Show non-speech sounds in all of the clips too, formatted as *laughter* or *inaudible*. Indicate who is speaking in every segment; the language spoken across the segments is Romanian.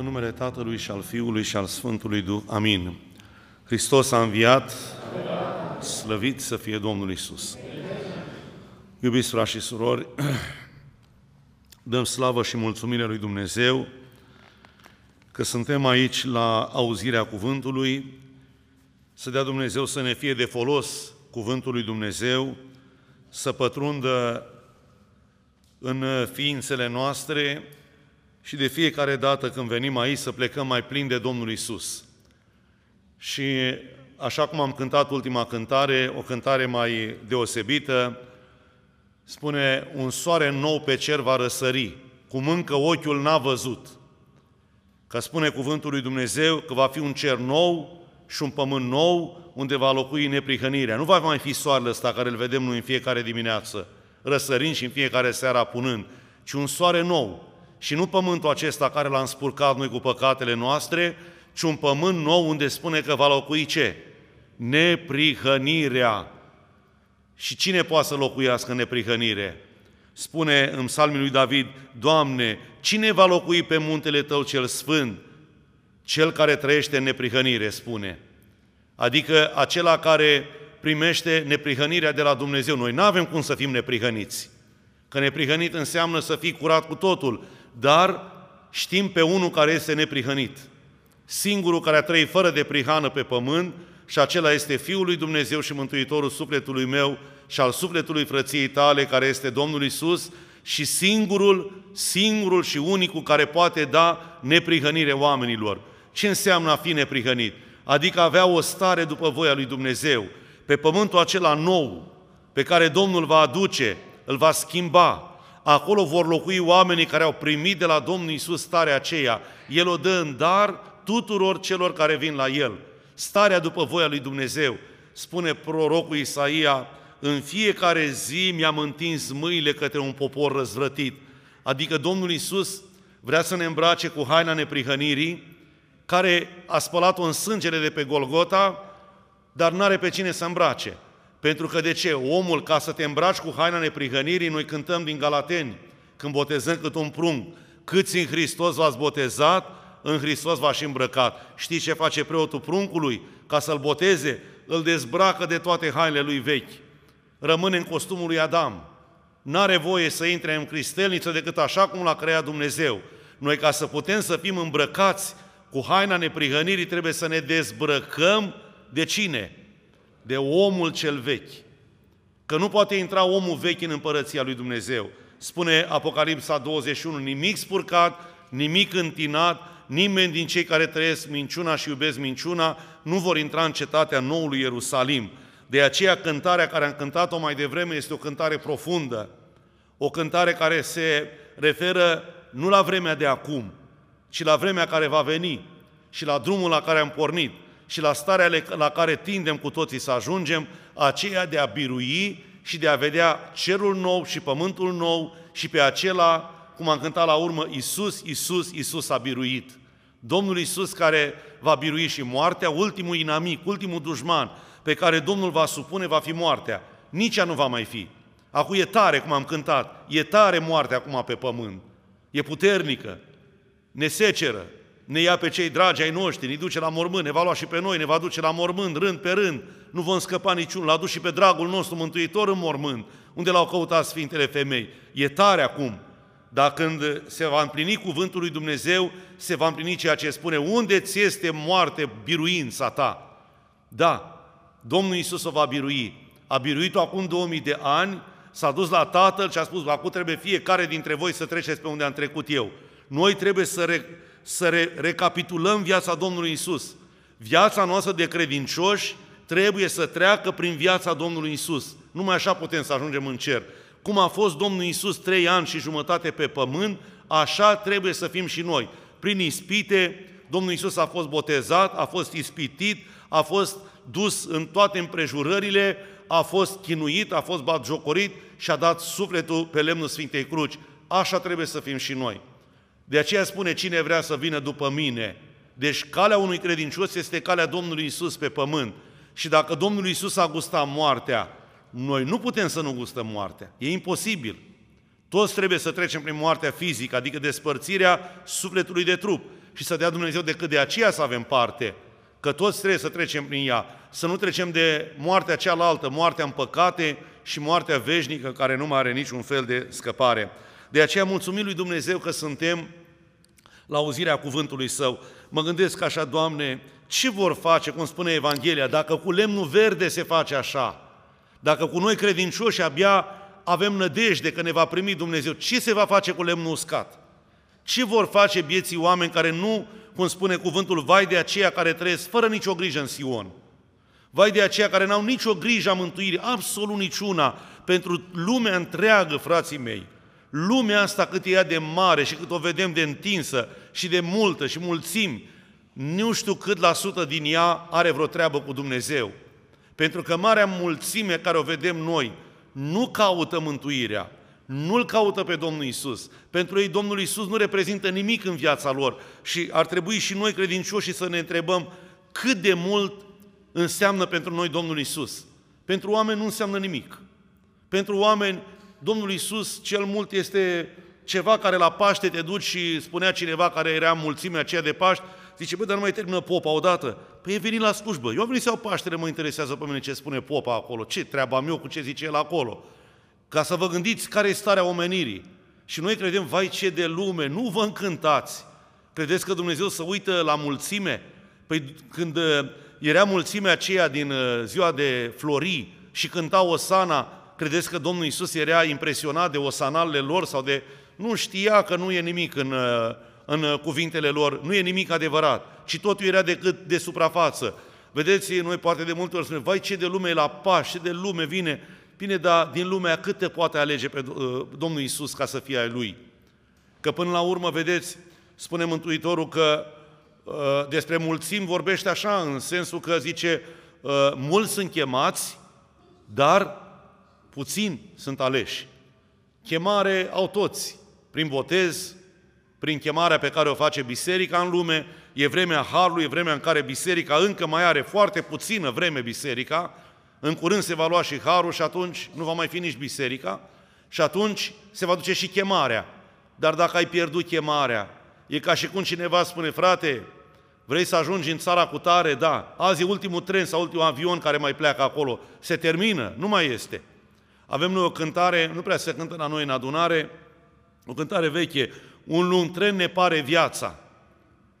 Speaker 1: În numele Tatălui și al Fiului și al Sfântului Duh. Amin. Hristos a înviat, slăvit să fie Domnul Isus. Iubiți frați și surori, *clears throat* dăm slavă și mulțumire lui Dumnezeu că suntem aici la auzirea cuvântului, să dea Dumnezeu să ne fie de folos cuvântul lui Dumnezeu, să pătrundă în ființele noastre și de fiecare dată când venim aici să plecăm mai plin de Domnul Isus. Și așa cum am cântat ultima cântare, o cântare mai deosebită, spune, un soare nou pe cer va răsări, cum încă ochiul n-a văzut. Că spune cuvântul lui Dumnezeu că va fi un cer nou și un pământ nou unde va locui neprihănirea. Nu va mai fi soarele ăsta care îl vedem noi în fiecare dimineață, răsărind și în fiecare seară apunând, ci un soare nou. Și nu pământul acesta care l-am spurcat noi cu păcatele noastre, ci un pământ nou unde spune că va locui ce? Neprihănirea. Și cine poate să locuiască neprihănire? Spune în psalmul lui David, Doamne, cine va locui pe muntele Tău cel sfânt? Cel care trăiește în neprihănire, spune. Adică acela care primește neprihănirea de la Dumnezeu. Noi nu avem cum să fim neprihăniți. Că neprihănit înseamnă să fii curat cu totul, dar știm pe unul care este neprihănit. Singurul care a trăit fără de prihană pe pământ și acela este Fiul lui Dumnezeu și Mântuitorul sufletului meu și al sufletului frăției tale, care este Domnul Isus, și singurul, singurul și unicul care poate da neprihănire oamenilor. Ce înseamnă a fi neprihănit? Adică avea o stare după voia lui Dumnezeu, pe pământul acela nou, pe care Domnul va aduce, îl va schimba. Acolo vor locui oamenii care au primit de la Domnul Isus starea aceea. El o dă în dar tuturor celor care vin la El. Starea după voia lui Dumnezeu. Spune prorocul Isaia, în fiecare zi mi-am întins mâinile către un popor răzvrătit. Adică Domnul Isus vrea să ne îmbrace cu haina neprihănirii, care a spălat-o în sângele de pe Golgota, dar n-are pe cine să îmbrace. Pentru că de ce? Omul, ca să te îmbraci cu haina neprihănirii, noi cântăm din Galateni, când botezăm cât un prunc. Câți în Hristos v-ați botezat, în Hristos v-ați îmbrăcat. Știți ce face preotul pruncului? Ca să-l boteze, îl dezbracă de toate hainele lui vechi. Rămâne în costumul lui Adam. N-are voie să intre în cristelniță decât așa cum l-a creat Dumnezeu. Noi, ca să putem să fim îmbrăcați cu haina neprihănirii, trebuie să ne dezbrăcăm de cine? De omul cel vechi. Că nu poate intra omul vechi în împărăția lui Dumnezeu. Spune Apocalipsa 21, nimic spurcat, nimic întinat, nimeni din cei care trăiesc minciuna și iubesc minciuna nu vor intra în cetatea noului Ierusalim. De aceea cântarea care am cântat-o mai devreme este o cântare profundă, o cântare care se referă nu la vremea de acum, ci la vremea care va veni și la drumul la care am pornit și la starea la care tindem cu toții să ajungem, aceea de a birui și de a vedea cerul nou și pământul nou și pe acela, cum am cântat la urmă, Isus, Isus, Isus a biruit. Domnul Isus care va birui și moartea, ultimul inamic, ultimul dușman pe care Domnul va supune va fi moartea. Nici ea nu va mai fi. Acum e tare, cum am cântat, e tare moartea acum pe pământ. E puternică, ne seceră, ne ia pe cei dragi ai noștri, ne duce la mormânt, ne va lua și pe noi, ne va duce la mormânt, rând pe rând, nu vom scăpa niciun, l-a dus și pe dragul nostru mântuitor în mormânt, unde l-au căutat Sfintele Femei. E tare acum, dar când se va împlini cuvântul lui Dumnezeu, se va împlini ceea ce spune, unde ți este moarte biruința ta? Da, Domnul Iisus o va birui. A biruit-o acum 2000 de ani, s-a dus la Tatăl și a spus, acum trebuie fiecare dintre voi să treceți pe unde am trecut eu. Noi trebuie să, re, să re, recapitulăm viața Domnului Isus. Viața noastră de credincioși trebuie să treacă prin viața Domnului Isus. Numai așa putem să ajungem în cer. Cum a fost Domnul Isus trei ani și jumătate pe pământ, așa trebuie să fim și noi. Prin ispite, Domnul Isus a fost botezat, a fost ispitit, a fost dus în toate împrejurările, a fost chinuit, a fost batjocorit și a dat sufletul pe lemnul Sfintei Cruci. Așa trebuie să fim și noi. De aceea spune cine vrea să vină după mine. Deci calea unui credincios este calea Domnului Isus pe pământ. Și dacă Domnul Isus a gustat moartea, noi nu putem să nu gustăm moartea. E imposibil. Toți trebuie să trecem prin moartea fizică, adică despărțirea sufletului de trup. și să dea Dumnezeu decât de aceea să avem parte, că toți trebuie să trecem prin ea, să nu trecem de moartea cealaltă, moartea în păcate și moartea veșnică care nu mai are niciun fel de scăpare. De aceea mulțumim lui Dumnezeu că suntem la auzirea cuvântului Său. Mă gândesc așa, Doamne, ce vor face, cum spune Evanghelia, dacă cu lemnul verde se face așa, dacă cu noi credincioși abia avem nădejde că ne va primi Dumnezeu, ce se va face cu lemnul uscat? Ce vor face vieții oameni care nu, cum spune cuvântul, vai de aceia care trăiesc fără nicio grijă în Sion? Vai de aceia care n-au nicio grijă a mântuirii, absolut niciuna, pentru lumea întreagă, frații mei. Lumea asta cât e ea de mare și cât o vedem de întinsă și de multă și mulțimi, nu știu cât la sută din ea are vreo treabă cu Dumnezeu. Pentru că marea mulțime care o vedem noi nu caută mântuirea, nu-L caută pe Domnul Isus. Pentru ei Domnul Isus nu reprezintă nimic în viața lor și ar trebui și noi credincioși să ne întrebăm cât de mult înseamnă pentru noi Domnul Isus. Pentru oameni nu înseamnă nimic. Pentru oameni Domnul Isus cel mult este ceva care la Paște te duci și spunea cineva care era mulțimea aceea de Paște, zice, bă, dar nu mai termină popa odată. Păi e venit la slujbă. Eu am venit să iau Paștele, mă interesează pe mine ce spune popa acolo. Ce treaba am eu cu ce zice el acolo? Ca să vă gândiți care e starea omenirii. Și noi credem, vai ce de lume, nu vă încântați. Credeți că Dumnezeu să uită la mulțime? Păi când uh, era mulțimea aceea din uh, ziua de florii și cântau Osana, credeți că Domnul Isus era impresionat de osanalele lor sau de... Nu știa că nu e nimic în, uh, în cuvintele lor, nu e nimic adevărat, ci totul era decât de suprafață. Vedeți, noi poate de multe ori spunem, vai ce de lume e la pași, ce de lume vine. Bine, dar din lumea cât te poate alege pe uh, Domnul Isus ca să fie ai Lui? Că până la urmă, vedeți, spune Mântuitorul că uh, despre mulțimi vorbește așa, în sensul că zice, mulți sunt chemați, dar puțini sunt aleși. Chemare au toți, prin botez, prin chemarea pe care o face biserica în lume, e vremea Harului, e vremea în care biserica încă mai are foarte puțină vreme biserica, în curând se va lua și Harul și atunci nu va mai fi nici biserica și atunci se va duce și chemarea. Dar dacă ai pierdut chemarea, e ca și cum cineva spune, frate, vrei să ajungi în țara cu tare? Da. Azi e ultimul tren sau ultimul avion care mai pleacă acolo. Se termină, nu mai este. Avem noi o cântare, nu prea se cântă la noi în adunare, o cântare veche, un lung tren ne pare viața.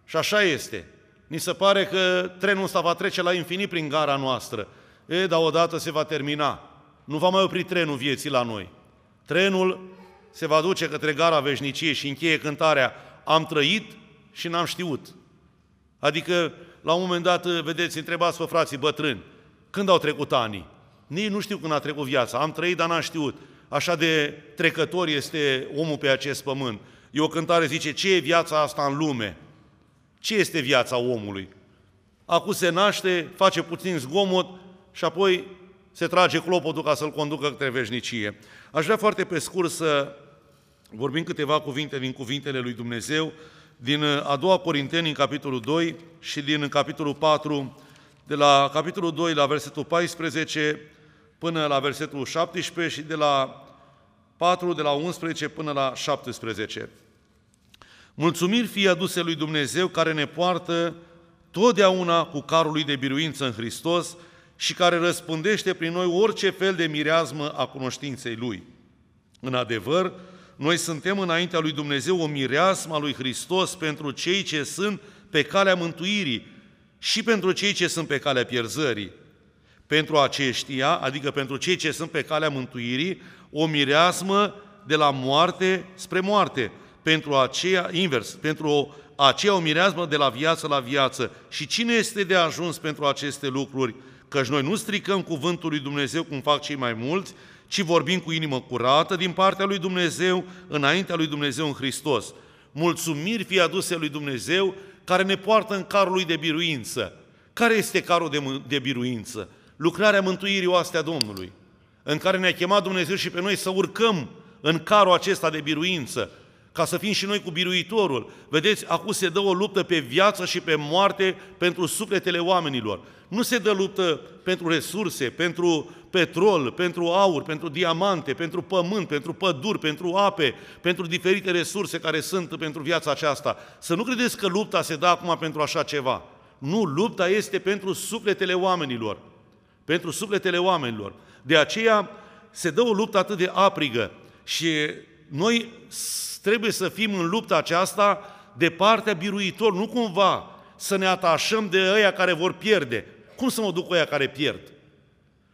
Speaker 1: Și așa este. Ni se pare că trenul ăsta va trece la infinit prin gara noastră. E, dar odată se va termina. Nu va mai opri trenul vieții la noi. Trenul se va duce către gara veșniciei și încheie cântarea Am trăit și n-am știut. Adică, la un moment dat, vedeți, întrebați pe frații bătrâni, când au trecut anii? Nici nu știu când a trecut viața, am trăit, dar n-am știut. Așa de trecător este omul pe acest pământ. E o cântare, zice, ce e viața asta în lume? Ce este viața omului? Acum se naște, face puțin zgomot și apoi se trage clopotul ca să-l conducă către veșnicie. Aș vrea foarte pe scurt să vorbim câteva cuvinte din cuvintele lui Dumnezeu, din a doua Corinteni, în capitolul 2 și din capitolul 4, de la capitolul 2 la versetul 14, până la versetul 17 și de la 4, de la 11 până la 17. Mulțumiri fie aduse lui Dumnezeu care ne poartă totdeauna cu carul lui de biruință în Hristos și care răspundește prin noi orice fel de mireazmă a cunoștinței Lui. În adevăr, noi suntem înaintea lui Dumnezeu o mireasmă a lui Hristos pentru cei ce sunt pe calea mântuirii și pentru cei ce sunt pe calea pierzării pentru aceștia, adică pentru cei ce sunt pe calea mântuirii, o mireasmă de la moarte spre moarte, pentru aceea, invers, pentru aceea o mireasmă de la viață la viață. Și cine este de ajuns pentru aceste lucruri? Căci noi nu stricăm cuvântul lui Dumnezeu cum fac cei mai mulți, ci vorbim cu inimă curată din partea lui Dumnezeu, înaintea lui Dumnezeu în Hristos. Mulțumiri fie aduse lui Dumnezeu, care ne poartă în carul lui de biruință. Care este carul de, de biruință? Lucrarea mântuirii oastea Domnului, în care ne-a chemat Dumnezeu și pe noi să urcăm în carul acesta de biruință, ca să fim și noi cu biruitorul. Vedeți, acum se dă o luptă pe viață și pe moarte pentru sufletele oamenilor. Nu se dă luptă pentru resurse, pentru petrol, pentru aur, pentru diamante, pentru pământ, pentru păduri, pentru ape, pentru diferite resurse care sunt pentru viața aceasta. Să nu credeți că lupta se dă acum pentru așa ceva. Nu, lupta este pentru sufletele oamenilor. Pentru sufletele oamenilor. De aceea se dă o luptă atât de aprigă și noi trebuie să fim în lupta aceasta de partea biruitor, nu cumva să ne atașăm de ăia care vor pierde. Cum să mă duc cu ăia care pierd?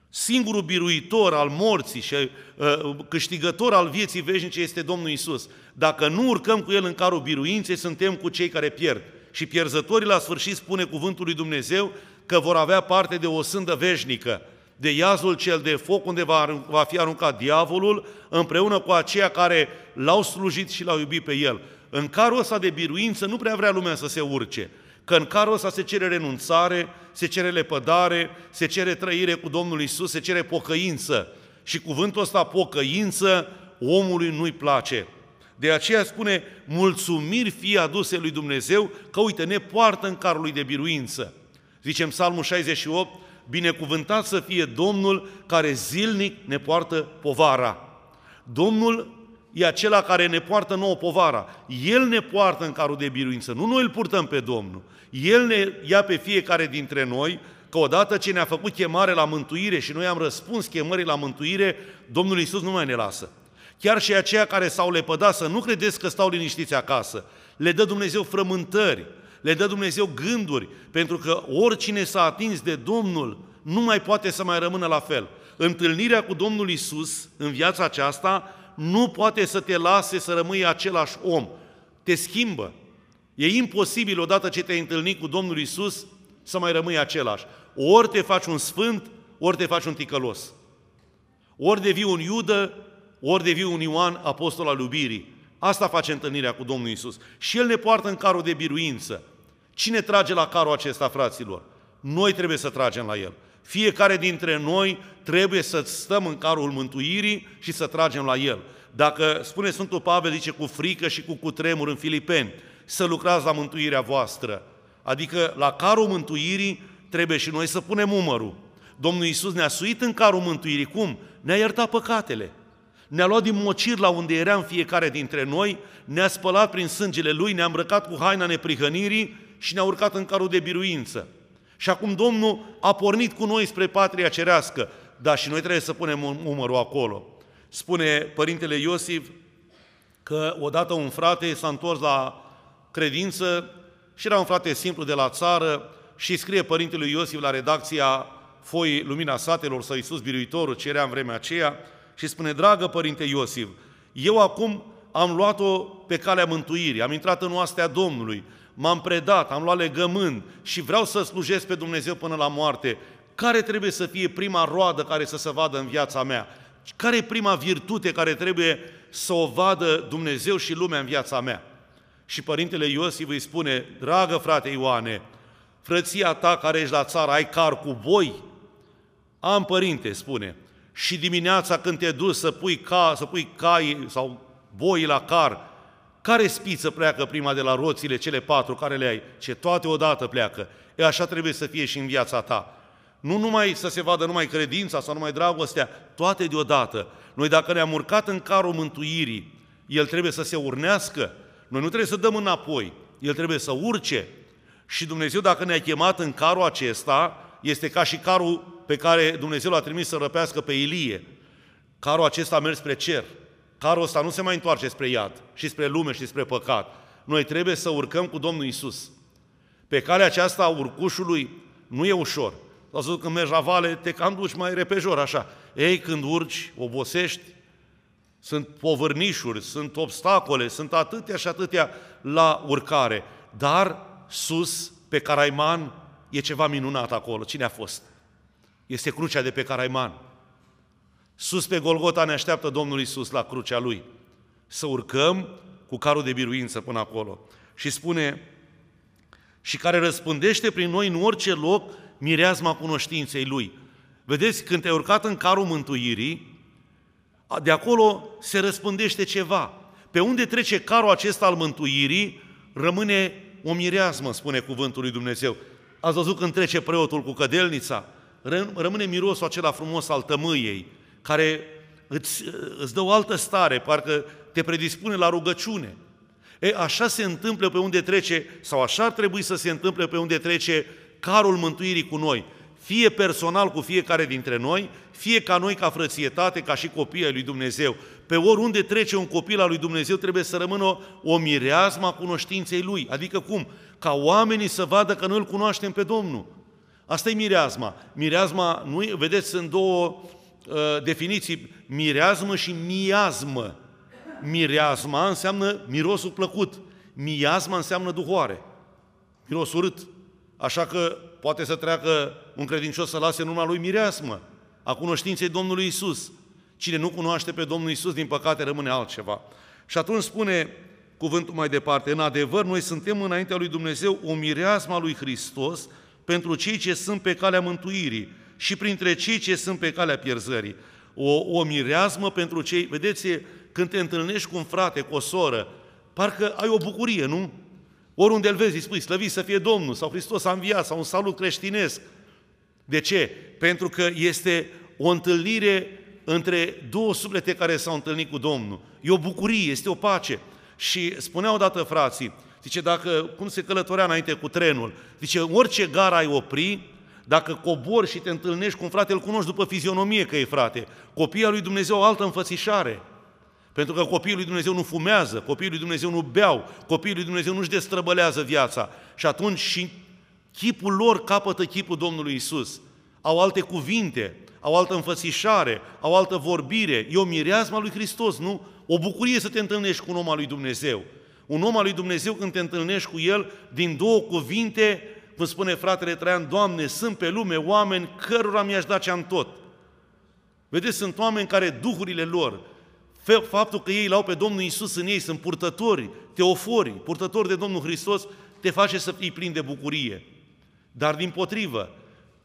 Speaker 1: Singurul biruitor al morții și uh, câștigător al vieții veșnice este Domnul Isus. Dacă nu urcăm cu El în carul biruinței, suntem cu cei care pierd. Și pierzătorii la sfârșit spune cuvântul lui Dumnezeu că vor avea parte de o sândă veșnică, de iazul cel de foc unde va, va fi aruncat diavolul împreună cu aceia care l-au slujit și l-au iubit pe El. În carul ăsta de biruință nu prea vrea lumea să se urce, că în carul ăsta se cere renunțare, se cere lepădare, se cere trăire cu Domnul Isus, se cere pocăință. Și cuvântul ăsta, pocăință, omului nu-i place. De aceea spune, mulțumiri fie aduse lui Dumnezeu, că uite, ne poartă în carul lui de biruință. Zicem Psalmul 68, binecuvântat să fie Domnul care zilnic ne poartă povara. Domnul e acela care ne poartă nouă povara. El ne poartă în carul de biruință, nu noi îl purtăm pe Domnul. El ne ia pe fiecare dintre noi, că odată ce ne-a făcut chemare la mântuire și noi am răspuns chemării la mântuire, Domnul Iisus nu mai ne lasă. Chiar și aceia care s-au lepădat, să nu credeți că stau liniștiți acasă. Le dă Dumnezeu frământări, le dă Dumnezeu gânduri, pentru că oricine s-a atins de Domnul nu mai poate să mai rămână la fel. Întâlnirea cu Domnul Isus în viața aceasta nu poate să te lase să rămâi același om. Te schimbă. E imposibil odată ce te-ai întâlnit cu Domnul Isus să mai rămâi același. Ori te faci un sfânt, ori te faci un ticălos. Ori devii un iudă, ori devii un Ioan, apostol al iubirii. Asta face întâlnirea cu Domnul Isus. Și El ne poartă în carul de biruință. Cine trage la carul acesta, fraților? Noi trebuie să tragem la el. Fiecare dintre noi trebuie să stăm în carul mântuirii și să tragem la el. Dacă, spune Sfântul Pavel, zice cu frică și cu cutremur în Filipeni, să lucrați la mântuirea voastră. Adică la carul mântuirii trebuie și noi să punem umărul. Domnul Iisus ne-a suit în carul mântuirii. Cum? Ne-a iertat păcatele. Ne-a luat din mocir la unde eram fiecare dintre noi, ne-a spălat prin sângele Lui, ne-a îmbrăcat cu haina neprihănirii și ne-a urcat în carul de biruință. Și acum Domnul a pornit cu noi spre patria cerească, dar și noi trebuie să punem umărul acolo. Spune Părintele Iosif că odată un frate s-a întors la credință și era un frate simplu de la țară și scrie Părintele Iosif la redacția foi Lumina Satelor sau Iisus Biruitorul, ce era în vremea aceea, și spune, dragă Părinte Iosif, eu acum am luat-o pe calea mântuirii, am intrat în oastea Domnului, m-am predat, am luat legământ și vreau să slujesc pe Dumnezeu până la moarte, care trebuie să fie prima roadă care să se vadă în viața mea? Care e prima virtute care trebuie să o vadă Dumnezeu și lumea în viața mea? Și Părintele Iosif îi spune, dragă frate Ioane, frăția ta care ești la țară, ai car cu boi? Am, părinte, spune, și dimineața când te duci să pui, ca, să pui cai sau boi la car, care spiță pleacă prima de la roțile cele patru care le ai? Ce toate odată pleacă. E așa trebuie să fie și în viața ta. Nu numai să se vadă numai credința sau numai dragostea, toate deodată. Noi dacă ne-am urcat în carul mântuirii, El trebuie să se urnească, noi nu trebuie să dăm înapoi, El trebuie să urce. Și Dumnezeu dacă ne-a chemat în carul acesta, este ca și carul pe care Dumnezeu l-a trimis să răpească pe Ilie. Carul acesta a mers spre cer. Carul ăsta nu se mai întoarce spre iad și spre lume și spre păcat. Noi trebuie să urcăm cu Domnul Isus. Pe calea aceasta a urcușului nu e ușor. Au văzut când mergi la vale, te cam duci mai repejor, așa. Ei, când urci, obosești, sunt povărnișuri, sunt obstacole, sunt atâtea și atâtea la urcare. Dar sus, pe Caraiman, e ceva minunat acolo. Cine a fost? Este crucea de pe Caraiman. Sus pe Golgota ne așteaptă Domnul Isus la crucea Lui. Să urcăm cu carul de biruință până acolo. Și spune, și care răspândește prin noi în orice loc mireazma cunoștinței Lui. Vedeți, când te-ai urcat în carul mântuirii, de acolo se răspândește ceva. Pe unde trece carul acesta al mântuirii, rămâne o mireasmă, spune cuvântul lui Dumnezeu. Ați văzut când trece preotul cu cădelnița? rămâne mirosul acela frumos al tămâiei, care îți, îți dă o altă stare, parcă te predispune la rugăciune. E, așa se întâmplă pe unde trece, sau așa ar trebui să se întâmple pe unde trece carul mântuirii cu noi. Fie personal cu fiecare dintre noi, fie ca noi ca frățietate, ca și copii ai lui Dumnezeu. Pe oriunde trece un copil al lui Dumnezeu trebuie să rămână o, o mireazmă a cunoștinței lui. Adică cum? Ca oamenii să vadă că noi îl cunoaștem pe Domnul. Asta e mireazma. Mireazma, nu vedeți, sunt două uh, definiții, mireazmă și miasmă. Mireazma înseamnă mirosul plăcut, miasma înseamnă duhoare, miros urât. Așa că poate să treacă un credincios să lase în urma lui mireasmă, a cunoștinței Domnului Isus. Cine nu cunoaște pe Domnul Isus, din păcate, rămâne altceva. Și atunci spune cuvântul mai departe, în adevăr, noi suntem înaintea lui Dumnezeu o mireasma lui Hristos pentru cei ce sunt pe calea mântuirii și printre cei ce sunt pe calea pierzării. O, o mireasmă pentru cei, vedeți, când te întâlnești cu un frate, cu o soră, parcă ai o bucurie, nu? Oriunde îl vezi, îi spui, slăvit să fie Domnul, sau Hristos a înviat, sau un salut creștinesc. De ce? Pentru că este o întâlnire între două suflete care s-au întâlnit cu Domnul. E o bucurie, este o pace. Și spunea odată frații, zice, dacă, cum se călătorea înainte cu trenul, zice, orice gara ai opri, dacă cobori și te întâlnești cu un frate, îl cunoști după fizionomie că e frate. Copiii lui Dumnezeu au altă înfățișare. Pentru că copiii lui Dumnezeu nu fumează, copiii lui Dumnezeu nu beau, copiii lui Dumnezeu nu-și destrăbălează viața. Și atunci și chipul lor capătă chipul Domnului Isus. Au alte cuvinte, au altă înfățișare, au altă vorbire. E o mireazma lui Hristos, nu? O bucurie să te întâlnești cu un om al lui Dumnezeu. Un om al lui Dumnezeu când te întâlnești cu el, din două cuvinte, cum spune fratele Traian, Doamne, sunt pe lume oameni cărora mi-aș da ce-am tot. Vedeți, sunt oameni care duhurile lor, faptul că ei l-au pe Domnul Isus în ei, sunt purtători, teofori, purtători de Domnul Hristos, te face să fii plin de bucurie. Dar din potrivă,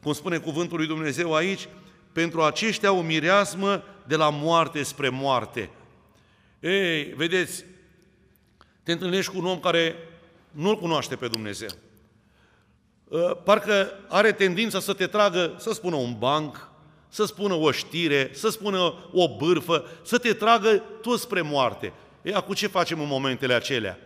Speaker 1: cum spune cuvântul lui Dumnezeu aici, pentru aceștia o mireasmă de la moarte spre moarte. Ei, vedeți, te întâlnești cu un om care nu-L cunoaște pe Dumnezeu. Ă, parcă are tendința să te tragă, să spună un banc, să spună o știre, să spună o bârfă, să te tragă tot spre moarte. E, acum ce facem în momentele acelea?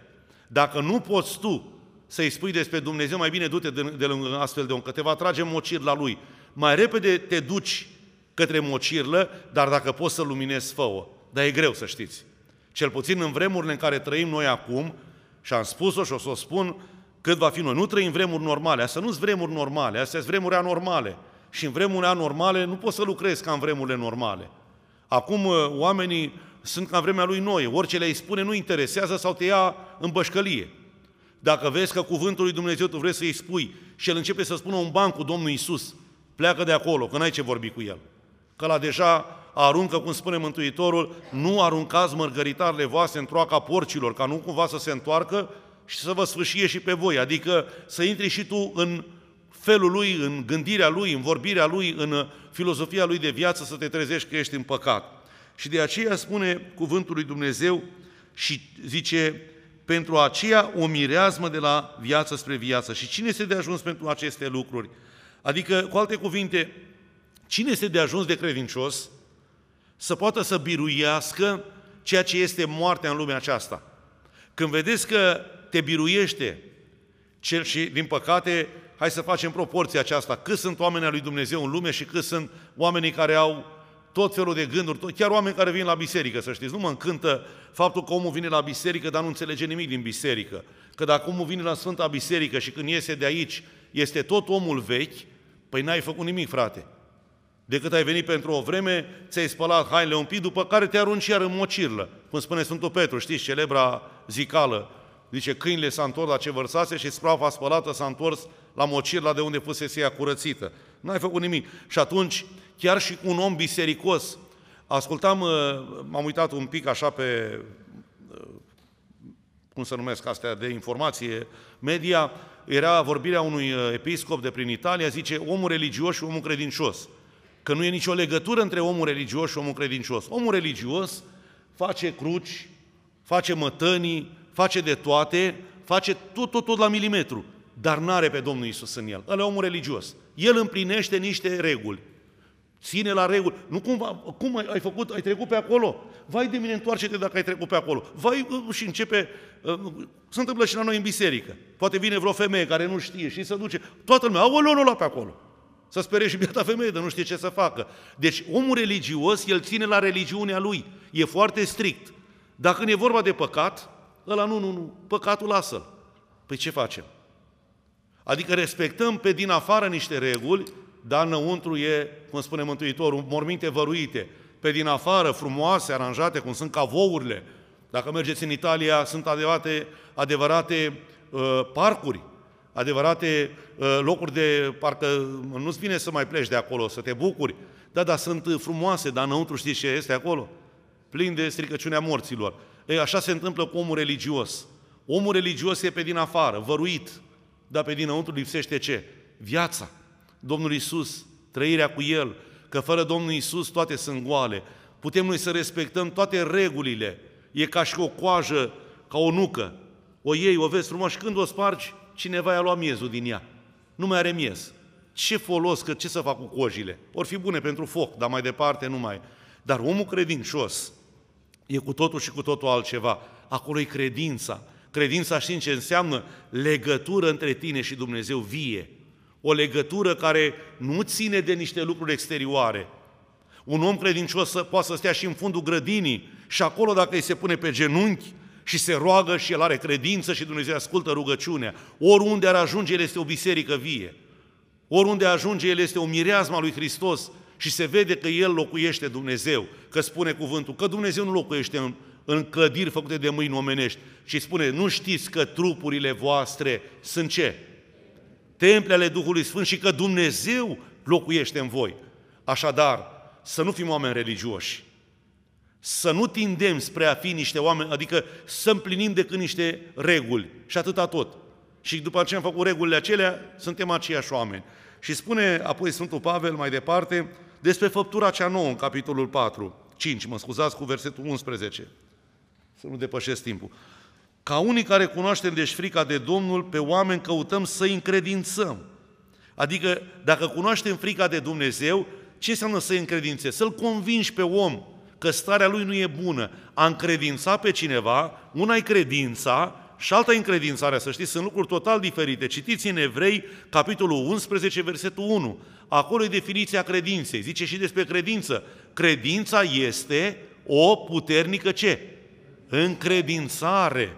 Speaker 1: Dacă nu poți tu să-i spui despre Dumnezeu, mai bine du-te de, de lângă astfel de om, că te va trage mocir la lui. Mai repede te duci către mocirlă, dar dacă poți să luminezi, fă Dar e greu să știți. Cel puțin în vremurile în care trăim noi acum, și am spus-o și o să o spun cât va fi noi. Nu trăim vremuri normale, astea nu sunt vremuri normale, astea sunt vremuri anormale. Și în vremurile anormale nu poți să lucrezi ca în vremurile normale. Acum uh, oamenii sunt ca în vremea lui Noe, orice le-ai spune nu interesează sau te ia în bășcălie. Dacă vezi că cuvântul lui Dumnezeu tu vrei să-i spui și el începe să spună un ban cu Domnul Isus, pleacă de acolo, că n-ai ce vorbi cu el. Că la deja aruncă, cum spune Mântuitorul, nu aruncați mărgăritarele voastre în troaca porcilor, ca nu cumva să se întoarcă și să vă sfârșie și pe voi. Adică să intri și tu în felul lui, în gândirea lui, în vorbirea lui, în filozofia lui de viață, să te trezești că ești în păcat. Și de aceea spune cuvântul lui Dumnezeu și zice, pentru aceea o mireazmă de la viață spre viață. Și cine este de ajuns pentru aceste lucruri? Adică, cu alte cuvinte, cine este de ajuns de credincios să poată să biruiască ceea ce este moartea în lumea aceasta? Când vedeți că te biruiește cel și, din păcate, hai să facem proporția aceasta, cât sunt oamenii lui Dumnezeu în lume și cât sunt oamenii care au tot felul de gânduri, chiar oameni care vin la biserică, să știți. Nu mă încântă faptul că omul vine la biserică, dar nu înțelege nimic din biserică. Că dacă omul vine la Sfânta Biserică și când iese de aici, este tot omul vechi, păi n-ai făcut nimic, frate. Decât ai venit pentru o vreme, ți-ai spălat hainele un pic, după care te arunci iar în mocirlă. Cum spune Sfântul Petru, știți, celebra zicală, Zice, câinile s-a întors la ce vărsase și sprava spălată s-a întors la mocirla de unde fusese ea curățită. N-ai făcut nimic. Și atunci, chiar și cu un om bisericos, ascultam, uh, m-am uitat un pic așa pe, uh, cum să numesc astea, de informație media, era vorbirea unui uh, episcop de prin Italia, zice, omul religios și omul credincios. Că nu e nicio legătură între omul religios și omul credincios. Omul religios face cruci, face mătănii, face de toate, face tot, tot, tot la milimetru. dar n-are pe Domnul Isus în el. Ăla e omul religios. El împlinește niște reguli. Ține la reguli. Nu cumva, cum ai, ai făcut, ai trecut pe acolo? Vai de mine, întoarce-te dacă ai trecut pe acolo. Vai uh, și începe, uh, se întâmplă și la noi în biserică. Poate vine vreo femeie care nu știe și se duce, toată lumea, aoleu, nu lua pe acolo. Să sperie și biata femeie, dar nu știe ce să facă. Deci omul religios, el ține la religiunea lui. E foarte strict. Dacă când e vorba de păcat, ăla nu, nu, nu, păcatul lasă-l. Păi ce facem? Adică respectăm pe din afară niște reguli, dar înăuntru e, cum spune Mântuitorul, morminte văruite. Pe din afară, frumoase, aranjate, cum sunt cavourile. Dacă mergeți în Italia, sunt adevărate, adevărate uh, parcuri, adevărate uh, locuri de, parcă nu-ți vine să mai pleci de acolo, să te bucuri. Da, dar sunt frumoase, dar înăuntru știți ce este acolo? Plin de stricăciunea morților. Ei, așa se întâmplă cu omul religios. Omul religios e pe din afară, văruit, dar pe dinăuntru lipsește ce? Viața. Domnul Isus, trăirea cu El, că fără Domnul Isus toate sunt goale. Putem noi să respectăm toate regulile. E ca și o coajă, ca o nucă. O iei, o vezi frumos și când o spargi, cineva i-a luat miezul din ea. Nu mai are miez. Ce folos, că ce să fac cu cojile? Or fi bune pentru foc, dar mai departe nu mai. Dar omul credincios e cu totul și cu totul altceva. Acolo e credința. Credința știind ce înseamnă legătură între tine și Dumnezeu vie. O legătură care nu ține de niște lucruri exterioare. Un om credincios să, poate să stea și în fundul grădinii și acolo dacă îi se pune pe genunchi și se roagă și el are credință și Dumnezeu ascultă rugăciunea. Oriunde ar ajunge, el este o biserică vie. Oriunde ajunge, el este o mireazma lui Hristos și se vede că el locuiește Dumnezeu, că spune cuvântul, că Dumnezeu nu locuiește în, în clădiri făcute de mâini omenești. Și spune, nu știți că trupurile voastre sunt ce? Temple ale Duhului Sfânt și că Dumnezeu locuiește în voi. Așadar, să nu fim oameni religioși, să nu tindem spre a fi niște oameni, adică să împlinim decât niște reguli și atâta tot. Și după ce am făcut regulile acelea, suntem aceiași oameni. Și spune apoi Sfântul Pavel mai departe despre făptura cea nouă în capitolul 4, 5, mă scuzați, cu versetul 11 să nu depășesc timpul. Ca unii care cunoaștem deci șfrica de Domnul, pe oameni căutăm să-i încredințăm. Adică, dacă cunoaștem frica de Dumnezeu, ce înseamnă să-i încredințezi? Să-l convingi pe om că starea lui nu e bună. A încredința pe cineva, una e credința și alta e încredințarea, să știți, sunt lucruri total diferite. Citiți în Evrei, capitolul 11, versetul 1. Acolo e definiția credinței. Zice și despre credință. Credința este o puternică ce? încredințare.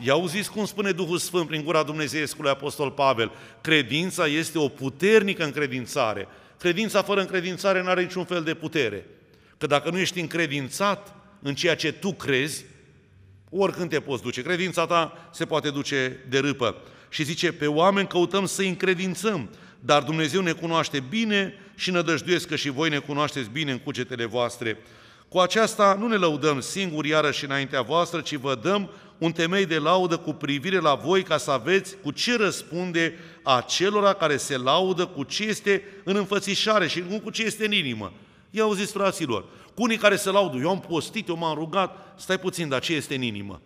Speaker 1: I-auziți cum spune Duhul Sfânt prin gura Dumnezeiescului Apostol Pavel? Credința este o puternică încredințare. Credința fără încredințare nu are niciun fel de putere. Că dacă nu ești încredințat în ceea ce tu crezi, oricând te poți duce. Credința ta se poate duce de râpă. Și zice, pe oameni căutăm să încredințăm, dar Dumnezeu ne cunoaște bine și nădăjduiesc că și voi ne cunoașteți bine în cugetele voastre. Cu aceasta nu ne lăudăm singuri iarăși înaintea voastră, ci vă dăm un temei de laudă cu privire la voi ca să aveți cu ce răspunde acelora care se laudă cu ce este în înfățișare și nu cu ce este în inimă. Ia auziți, fraților, cu unii care se laudă, eu am postit, eu m-am rugat, stai puțin, dar ce este în inimă?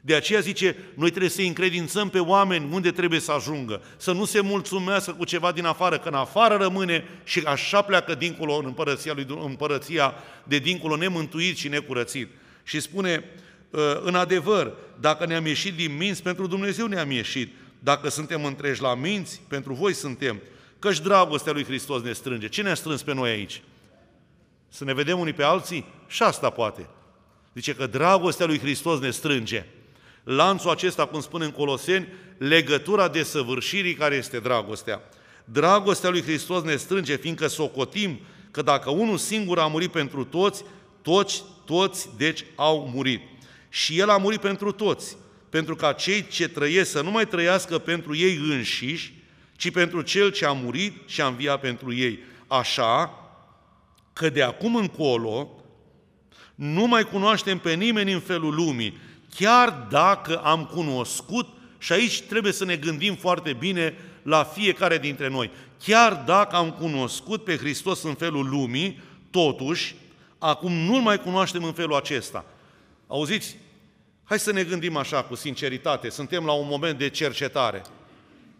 Speaker 1: De aceea zice, noi trebuie să încredințăm pe oameni unde trebuie să ajungă, să nu se mulțumească cu ceva din afară, că în afară rămâne și așa pleacă dincolo în împărăția, lui, împărăția de dincolo nemântuit și necurățit. Și spune, ă, în adevăr, dacă ne-am ieșit din minți, pentru Dumnezeu ne-am ieșit. Dacă suntem întreși la minți, pentru voi suntem. Căci dragostea lui Hristos ne strânge. Ce ne-a strâns pe noi aici? Să ne vedem unii pe alții? Și asta poate. Zice că dragostea lui Hristos ne strânge lanțul acesta, cum spune în Coloseni, legătura de săvârșirii care este dragostea. Dragostea lui Hristos ne strânge, fiindcă socotim că dacă unul singur a murit pentru toți, toți, toți, deci au murit. Și El a murit pentru toți, pentru ca cei ce trăiesc să nu mai trăiască pentru ei înșiși, ci pentru Cel ce a murit și a înviat pentru ei. Așa că de acum încolo nu mai cunoaștem pe nimeni în felul lumii, chiar dacă am cunoscut, și aici trebuie să ne gândim foarte bine la fiecare dintre noi, chiar dacă am cunoscut pe Hristos în felul lumii, totuși, acum nu-L mai cunoaștem în felul acesta. Auziți? Hai să ne gândim așa, cu sinceritate, suntem la un moment de cercetare.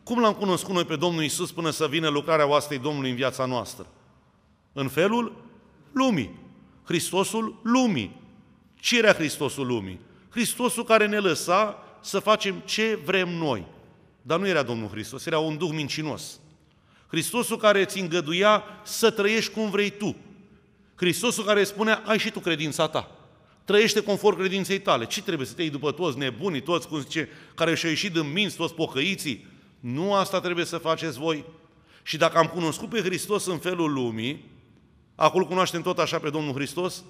Speaker 1: Cum l-am cunoscut noi pe Domnul Isus până să vină lucrarea oastei Domnului în viața noastră? În felul lumii. Hristosul lumii. Ce era Hristosul lumii? Hristosul care ne lăsa să facem ce vrem noi. Dar nu era Domnul Hristos, era un duh mincinos. Hristosul care îți îngăduia să trăiești cum vrei tu. Hristosul care spunea, ai și tu credința ta. Trăiește conform credinței tale. Ce trebuie să te iei după toți nebunii, toți, cum zice, care și-au ieșit din minți, toți pocăiții? Nu asta trebuie să faceți voi. Și dacă am cunoscut pe Hristos în felul lumii, acolo cunoaștem tot așa pe Domnul Hristos?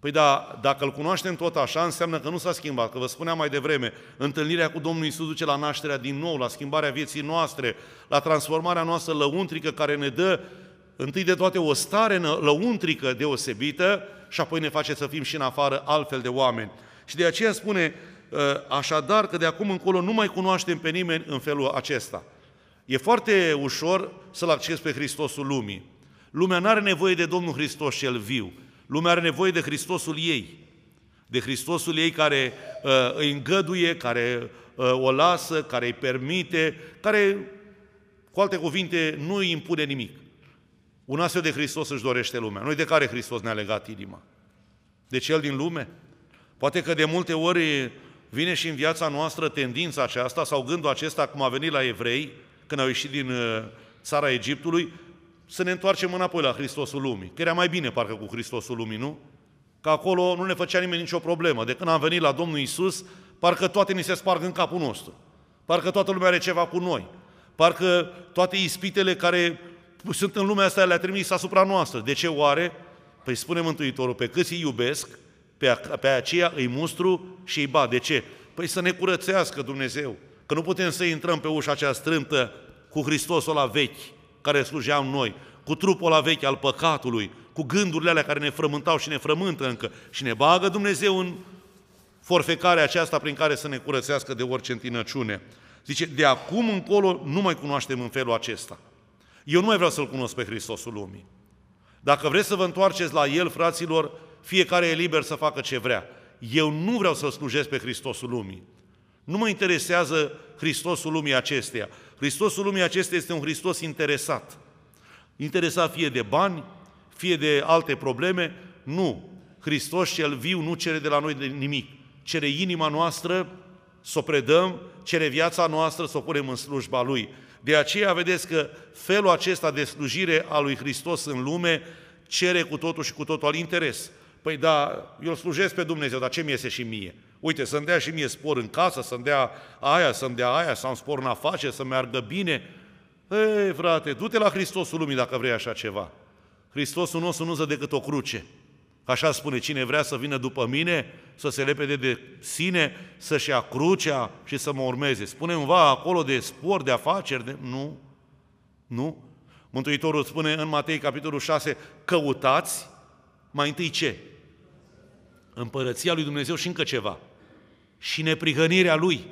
Speaker 1: Păi da, dacă îl cunoaștem tot așa, înseamnă că nu s-a schimbat. Că vă spuneam mai devreme, întâlnirea cu Domnul Isus duce la nașterea din nou, la schimbarea vieții noastre, la transformarea noastră lăuntrică care ne dă întâi de toate o stare lăuntrică deosebită și apoi ne face să fim și în afară altfel de oameni. Și de aceea spune ă, așadar că de acum încolo nu mai cunoaștem pe nimeni în felul acesta. E foarte ușor să-L acces pe Hristosul lumii. Lumea nu are nevoie de Domnul Hristos cel viu. Lumea are nevoie de Hristosul ei. De Hristosul ei care uh, îi îngăduie, care uh, o lasă, care îi permite, care, cu alte cuvinte, nu îi impune nimic. Un astfel de Hristos își dorește lumea. Noi de care Hristos ne-a legat inima? De cel din lume? Poate că de multe ori vine și în viața noastră tendința aceasta sau gândul acesta, cum a venit la evrei, când au ieșit din uh, țara Egiptului, să ne întoarcem înapoi la Hristosul lumii. Că era mai bine parcă cu Hristosul lumii, nu? Că acolo nu ne făcea nimeni nicio problemă. De când am venit la Domnul Isus, parcă toate ni se sparg în capul nostru. Parcă toată lumea are ceva cu noi. Parcă toate ispitele care sunt în lumea asta le-a trimis asupra noastră. De ce oare? Păi spune Mântuitorul, pe câți îi iubesc, pe, a, pe aceea îi mustru și îi bat. De ce? Păi să ne curățească Dumnezeu. Că nu putem să intrăm pe ușa aceea strâmtă cu Hristosul la vechi, care slujeam noi, cu trupul la vechi al păcatului, cu gândurile alea care ne frământau și ne frământă încă și ne bagă Dumnezeu în forfecarea aceasta prin care să ne curățească de orice întinăciune. Zice, de acum încolo nu mai cunoaștem în felul acesta. Eu nu mai vreau să-L cunosc pe Hristosul lumii. Dacă vreți să vă întoarceți la El, fraților, fiecare e liber să facă ce vrea. Eu nu vreau să-L slujesc pe Hristosul lumii. Nu mă interesează Hristosul lumii acesteia. Hristosul lumii acesteia este un Hristos interesat. Interesat fie de bani, fie de alte probleme. Nu. Hristos cel viu nu cere de la noi de nimic. Cere inima noastră să o predăm, cere viața noastră să o punem în slujba Lui. De aceea vedeți că felul acesta de slujire a lui Hristos în lume cere cu totul și cu totul al interes. Păi da, eu slujesc pe Dumnezeu, dar ce mi iese și mie? Uite, să-mi dea și mie spor în casă, să-mi dea aia, să-mi dea aia, să am spor în afacere, să meargă bine. Ei, frate, du-te la Hristosul lumii dacă vrei așa ceva. Hristosul nostru nu ză decât o cruce. Așa spune, cine vrea să vină după mine, să se lepede de sine, să-și ia crucea și să mă urmeze. Spune va acolo de spor, de afaceri, de... nu, nu. Mântuitorul spune în Matei, capitolul 6, căutați mai întâi ce? Împărăția lui Dumnezeu și încă ceva. Și neprihănirea Lui.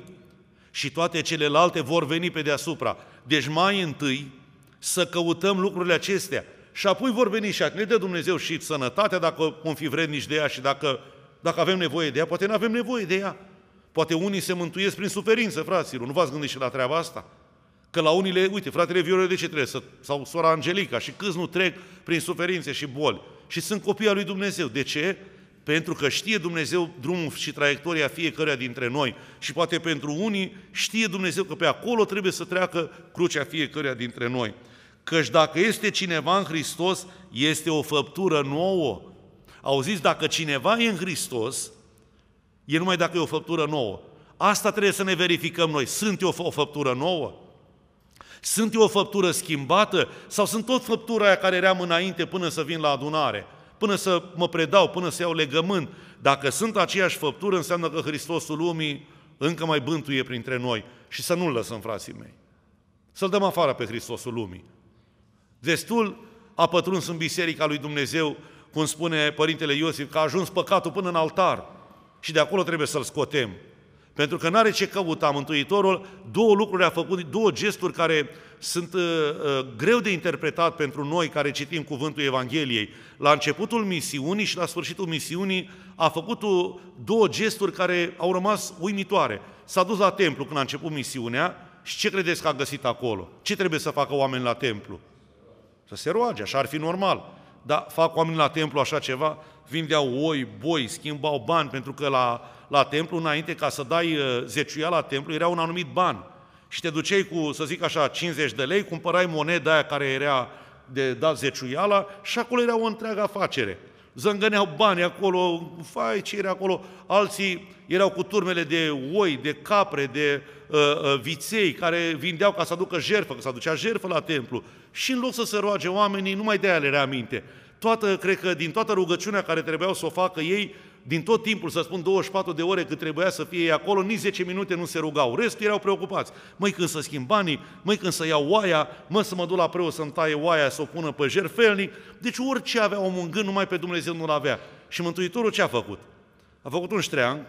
Speaker 1: Și toate celelalte vor veni pe deasupra. Deci mai întâi să căutăm lucrurile acestea. Și apoi vor veni și ne dă Dumnezeu și sănătatea dacă vom fi vrednici de ea și dacă, dacă avem nevoie de ea, poate nu avem nevoie de ea. Poate unii se mântuiesc prin suferință, fraților. Nu v-ați gândit și la treaba asta? Că la unii uite, fratele Viorel de ce trebuie să, sau sora Angelica și câți nu trec prin suferințe și boli și sunt copii al lui Dumnezeu. De ce? Pentru că știe Dumnezeu drumul și traiectoria fiecăruia dintre noi și poate pentru unii știe Dumnezeu că pe acolo trebuie să treacă crucea fiecăruia dintre noi. Căci dacă este cineva în Hristos, este o făptură nouă. Auziți, dacă cineva e în Hristos, e numai dacă e o făptură nouă. Asta trebuie să ne verificăm noi. Sunt eu o făptură nouă? Sunt eu o făptură schimbată sau sunt tot făptura aia care eram înainte până să vin la adunare, până să mă predau, până să iau legământ? Dacă sunt aceeași făptură, înseamnă că Hristosul lumii încă mai bântuie printre noi și să nu-L lăsăm, frații mei. Să-L dăm afară pe Hristosul lumii. Destul a pătruns în Biserica lui Dumnezeu, cum spune Părintele Iosif, că a ajuns păcatul până în altar și de acolo trebuie să-l scotem. Pentru că n-are ce căuta Mântuitorul, două lucruri a făcut, două gesturi care sunt uh, uh, greu de interpretat pentru noi care citim cuvântul Evangheliei. La începutul misiunii și la sfârșitul misiunii a făcut două gesturi care au rămas uimitoare. S-a dus la templu când a început misiunea Și ce credeți că a găsit acolo? Ce trebuie să facă oameni la templu? Să se roage, așa ar fi normal. Dar fac oamenii la templu așa ceva? Vindeau oi, boi, schimbau bani, pentru că la, la templu, înainte ca să dai uh, zeciuia la templu, era un anumit ban. Și te duceai cu, să zic așa, 50 de lei, cumpărai moneda aia care era de dat zeciuiala și acolo era o întreagă afacere zângăneau bani acolo, fai ce era acolo, alții erau cu turmele de oi, de capre, de uh, uh, viței, care vindeau ca să aducă jertfă, că să aducea jertfă la templu. Și în loc să se roage oamenii, numai de aia le reaminte. Toată, cred că din toată rugăciunea care trebuiau să o facă ei, din tot timpul, să spun 24 de ore cât trebuia să fie ei acolo, nici 10 minute nu se rugau. Restul erau preocupați. Măi, când să schimb banii, măi, când să iau oaia, mă, să mă duc la preot să-mi taie oaia, să o pună pe jerfelnic. Deci orice avea omul în gând, numai pe Dumnezeu nu-l avea. Și Mântuitorul ce a făcut? A făcut un ștreang,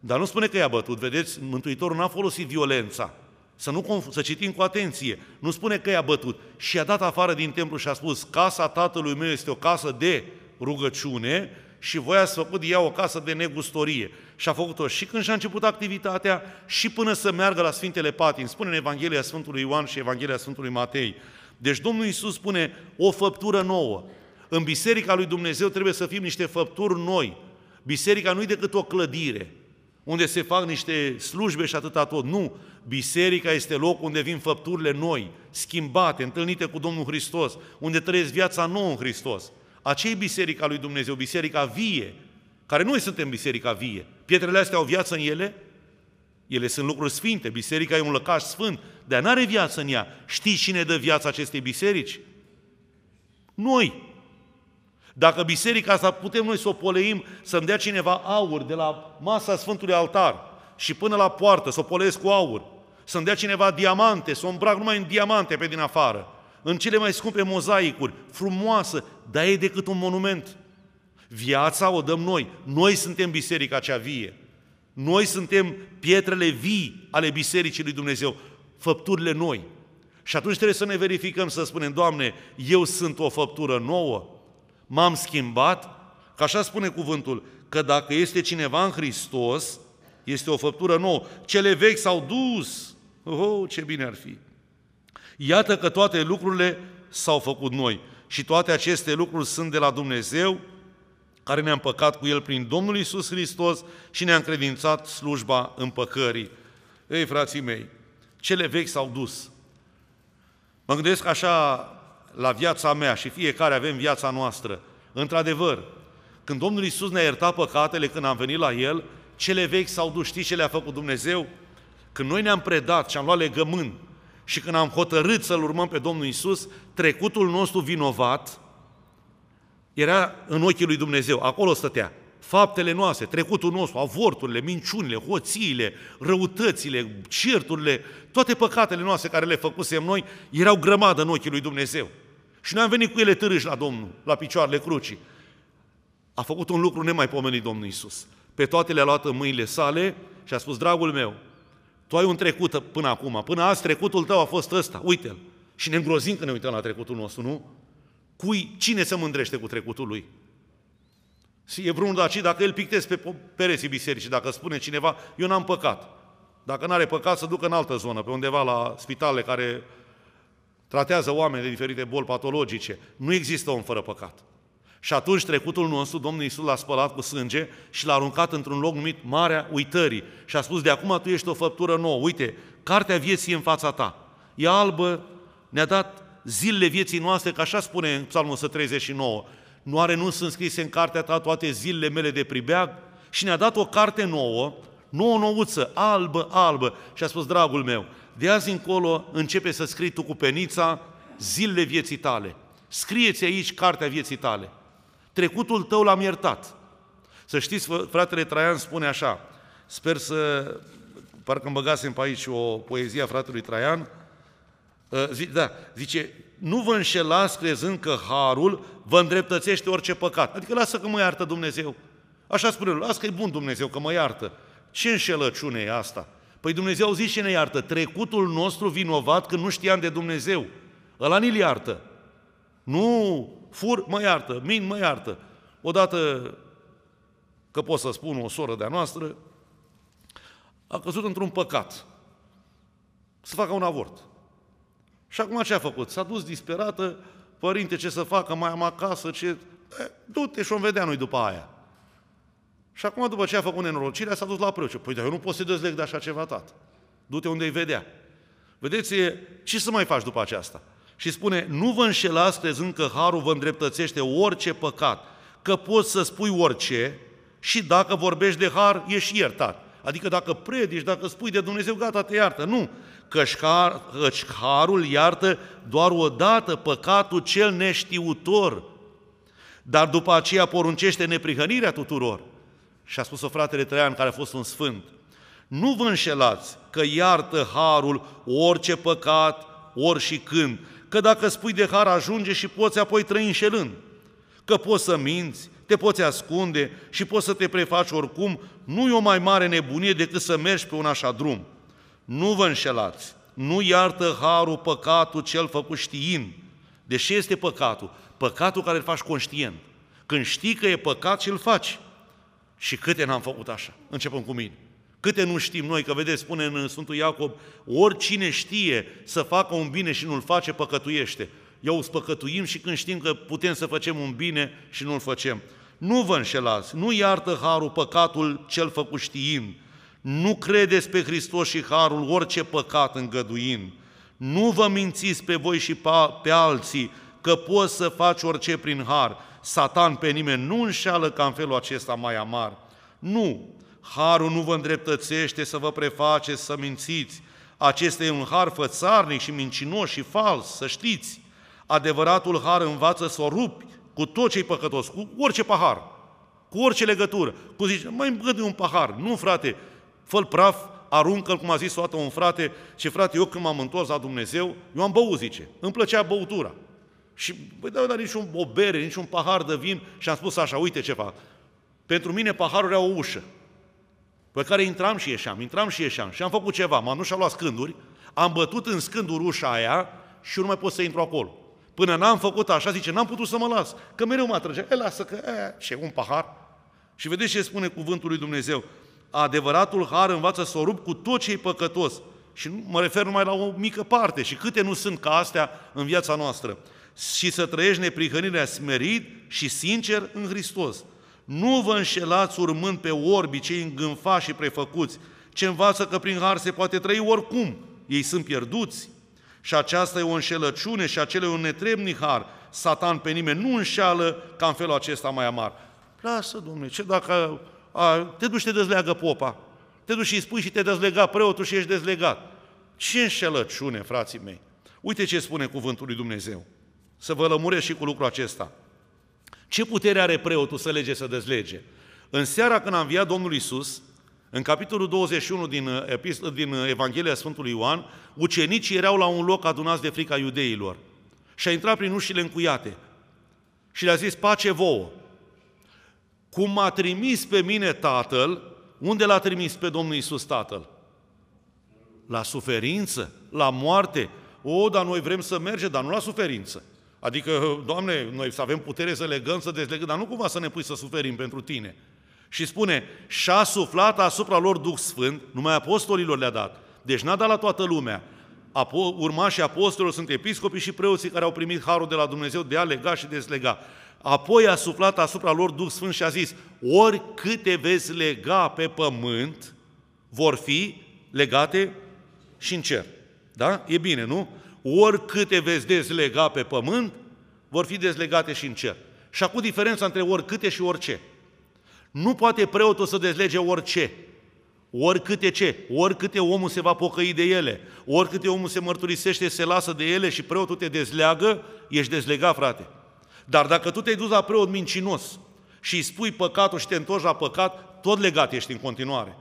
Speaker 1: dar nu spune că i-a bătut. Vedeți, Mântuitorul n-a folosit violența. Să, nu, să citim cu atenție. Nu spune că i-a bătut. Și a dat afară din templu și a spus, casa tatălui meu este o casă de rugăciune și voi ați făcut ea o casă de negustorie. Și a făcut-o și când și-a început activitatea și până să meargă la Sfintele Patini. Spune în Evanghelia Sfântului Ioan și Evanghelia Sfântului Matei. Deci Domnul Iisus spune o făptură nouă. În Biserica lui Dumnezeu trebuie să fim niște făpturi noi. Biserica nu e decât o clădire unde se fac niște slujbe și atâta tot. Nu, biserica este locul unde vin făpturile noi, schimbate, întâlnite cu Domnul Hristos, unde trăiesc viața nouă în Hristos. Aceea e biserica lui Dumnezeu, biserica vie, care noi suntem biserica vie. Pietrele astea au viață în ele? Ele sunt lucruri sfinte, biserica e un lăcaș sfânt, dar nu are viață în ea. Știți cine dă viața acestei biserici? Noi. Dacă biserica asta putem noi să o poleim, să-mi dea cineva aur de la masa Sfântului Altar și până la poartă, să o poleesc cu aur, să-mi dea cineva diamante, să o îmbrac numai în diamante pe din afară, în cele mai scumpe mozaicuri, frumoasă, dar e decât un monument. Viața o dăm noi. Noi suntem biserica cea vie. Noi suntem pietrele vii ale Bisericii lui Dumnezeu, făpturile noi. Și atunci trebuie să ne verificăm, să spunem, Doamne, eu sunt o făptură nouă, m-am schimbat, că așa spune cuvântul, că dacă este cineva în Hristos, este o făptură nouă. Cele vechi s-au dus. Oh, ce bine ar fi! Iată că toate lucrurile s-au făcut noi. Și toate aceste lucruri sunt de la Dumnezeu, care ne-a împăcat cu El prin Domnul Isus Hristos și ne-a încredințat slujba împăcării. Ei, frații mei, cele vechi s-au dus. Mă gândesc așa la viața mea și fiecare avem viața noastră. Într-adevăr, când Domnul Isus ne-a iertat păcatele, când am venit la El, cele vechi s-au dus. Știți ce le-a făcut Dumnezeu? Când noi ne-am predat și am luat legământ și când am hotărât să-L urmăm pe Domnul Isus, trecutul nostru vinovat era în ochii lui Dumnezeu. Acolo stătea. Faptele noastre, trecutul nostru, avorturile, minciunile, hoțiile, răutățile, certurile, toate păcatele noastre care le făcusem noi, erau grămadă în ochii lui Dumnezeu. Și noi am venit cu ele târâși la Domnul, la picioarele crucii. A făcut un lucru nemaipomenit Domnul Isus. Pe toate le-a luat în mâinile sale și a spus, dragul meu, tu ai un trecut până acum, până azi trecutul tău a fost ăsta, uite-l. Și ne îngrozim când ne uităm la trecutul nostru, nu? Cui, cine se mândrește cu trecutul lui? Și e vreunul aici, dacă el pictezi pe pereții bisericii, dacă spune cineva, eu n-am păcat. Dacă n-are păcat, să ducă în altă zonă, pe undeva la spitale care tratează oameni de diferite boli patologice. Nu există om fără păcat. Și atunci trecutul nostru, Domnul Iisus l-a spălat cu sânge și l-a aruncat într-un loc numit Marea Uitării. Și a spus, de acum tu ești o făptură nouă. Uite, cartea vieții în fața ta. E albă, ne-a dat zilele vieții noastre, că așa spune în Psalmul 139. Nu are nu sunt scrise în cartea ta toate zilele mele de pribeag? Și ne-a dat o carte nouă, nouă nouță, albă, albă. Și a spus, dragul meu, de azi încolo începe să scrii tu cu penița zilele vieții tale. Scrieți aici cartea vieții tale. Trecutul tău l-am iertat. Să știți, fratele Traian spune așa, sper să, parcă îmi băgasem pe aici o poezie a fratelui Traian, ă, da, zice, nu vă înșelați crezând că harul vă îndreptățește orice păcat. Adică lasă că mă iartă Dumnezeu. Așa spune, lasă că e bun Dumnezeu, că mă iartă. Ce înșelăciune e asta? Păi Dumnezeu zice și ne iartă, trecutul nostru vinovat când nu știam de Dumnezeu. Ăla ni-l iartă. Nu fur, mă iartă, min, mă iartă. Odată, că pot să spun, o soră de-a noastră, a căzut într-un păcat. să facă un avort. Și acum ce a făcut? S-a dus disperată, părinte, ce să facă, mai am acasă, ce... E, du-te și o vedea noi după aia. Și acum, după ce a făcut nenorocirea, s-a dus la preot. Păi, dar eu nu pot să dezleg de așa ceva, tată. Du-te unde-i vedea. Vedeți, ce să mai faci după aceasta? Și spune, nu vă înșelați crezând că harul vă îndreptățește orice păcat, că poți să spui orice și dacă vorbești de har, ești iertat. Adică dacă predici, dacă spui de Dumnezeu, gata, te iartă. Nu, căci, har, căci harul iartă doar odată păcatul cel neștiutor, dar după aceea poruncește neprihănirea tuturor. Și a spus-o fratele Traian, care a fost un sfânt. Nu vă înșelați că iartă harul orice păcat, ori și când, că dacă spui de har ajunge și poți apoi trăi înșelând, că poți să minți, te poți ascunde și poți să te prefaci oricum, nu e o mai mare nebunie decât să mergi pe un așa drum. Nu vă înșelați, nu iartă harul păcatul cel făcut știind. Deși este păcatul? Păcatul care îl faci conștient. Când știi că e păcat și îl faci. Și câte n-am făcut așa? Începem cu mine. Câte nu știm noi, că vedeți, spune în Sfântul Iacob, oricine știe să facă un bine și nu-l face, păcătuiește. Eu spăcătuim și când știm că putem să facem un bine și nu-l facem. Nu vă înșelați, nu iartă harul păcatul cel făcut știind. Nu credeți pe Hristos și harul orice păcat îngăduind. Nu vă mințiți pe voi și pe alții că poți să faci orice prin har. Satan pe nimeni nu înșeală ca în felul acesta mai amar. Nu, harul nu vă îndreptățește să vă prefaceți, să mințiți. Acesta e un har fățarnic și mincinos și fals, să știți. Adevăratul har învață să o rupi cu tot ce-i păcătos, cu orice pahar, cu orice legătură. Cu zice, mai îngădui un pahar. Nu, frate, fă praf, aruncă-l, cum a zis o dată un frate, și frate, eu când m-am întors la Dumnezeu, eu am băut, zice, îmi plăcea băutura. Și, băi, da, dar nici un, o bere, nici un pahar de vin și am spus așa, uite ce fac. Pentru mine paharul era o ușă pe care intram și ieșeam, intram și ieșeam și am făcut ceva, m-am dus și am luat scânduri, am bătut în scânduri ușa aia și nu mai pot să intru acolo. Până n-am făcut așa, zice, n-am putut să mă las, că mereu mă atrăgea. E, lasă că, e, ce, un pahar. Și vedeți ce spune cuvântul lui Dumnezeu. Adevăratul har învață să o rup cu tot ce e păcătos. Și nu, mă refer numai la o mică parte. Și câte nu sunt ca astea în viața noastră. Și să trăiești neprihănirea smerit și sincer în Hristos. Nu vă înșelați urmând pe orbi cei îngânfați și prefăcuți, ce învață că prin har se poate trăi oricum. Ei sunt pierduți. Și aceasta e o înșelăciune și acela e un netrebnic har. Satan pe nimeni nu înșeală ca în felul acesta mai amar. Lasă, domnule, ce dacă a, te duci și te dezleagă popa? Te duci și îi spui și te dezlega preotul și ești dezlegat. Ce înșelăciune, frații mei! Uite ce spune cuvântul lui Dumnezeu. Să vă lămuresc și cu lucrul acesta. Ce putere are preotul să lege, să dezlege? În seara când a înviat Domnul Isus, în capitolul 21 din, uh, din uh, Evanghelia Sfântului Ioan, ucenicii erau la un loc adunați de frica iudeilor și a intrat prin ușile încuiate și le-a zis, pace vouă. Cum m-a trimis pe mine Tatăl, unde l-a trimis pe Domnul Isus Tatăl? La suferință, la moarte. O, dar noi vrem să mergem, dar nu la suferință. Adică, Doamne, noi să avem putere să legăm, să dezlegăm, dar nu cumva să ne pui să suferim pentru Tine. Și spune, și-a suflat asupra lor Duh Sfânt, numai apostolilor le-a dat. Deci n-a dat la toată lumea. Apo- urmașii apostolilor sunt episcopii și preoții care au primit harul de la Dumnezeu de a lega și dezlega. Apoi a suflat asupra lor Duh Sfânt și a zis, oricâte veți lega pe pământ, vor fi legate și în cer. Da? E bine, nu? Oricâte veți dezlega pe pământ, vor fi dezlegate și în cer. Și acum diferența între oricâte și orice. Nu poate preotul să dezlege orice. Oricâte ce, oricâte omul se va pocăi de ele, oricâte omul se mărturisește, se lasă de ele și preotul te dezleagă, ești dezlegat, frate. Dar dacă tu te-ai dus la preot mincinos și îi spui păcatul și te întorci la păcat, tot legat ești în continuare.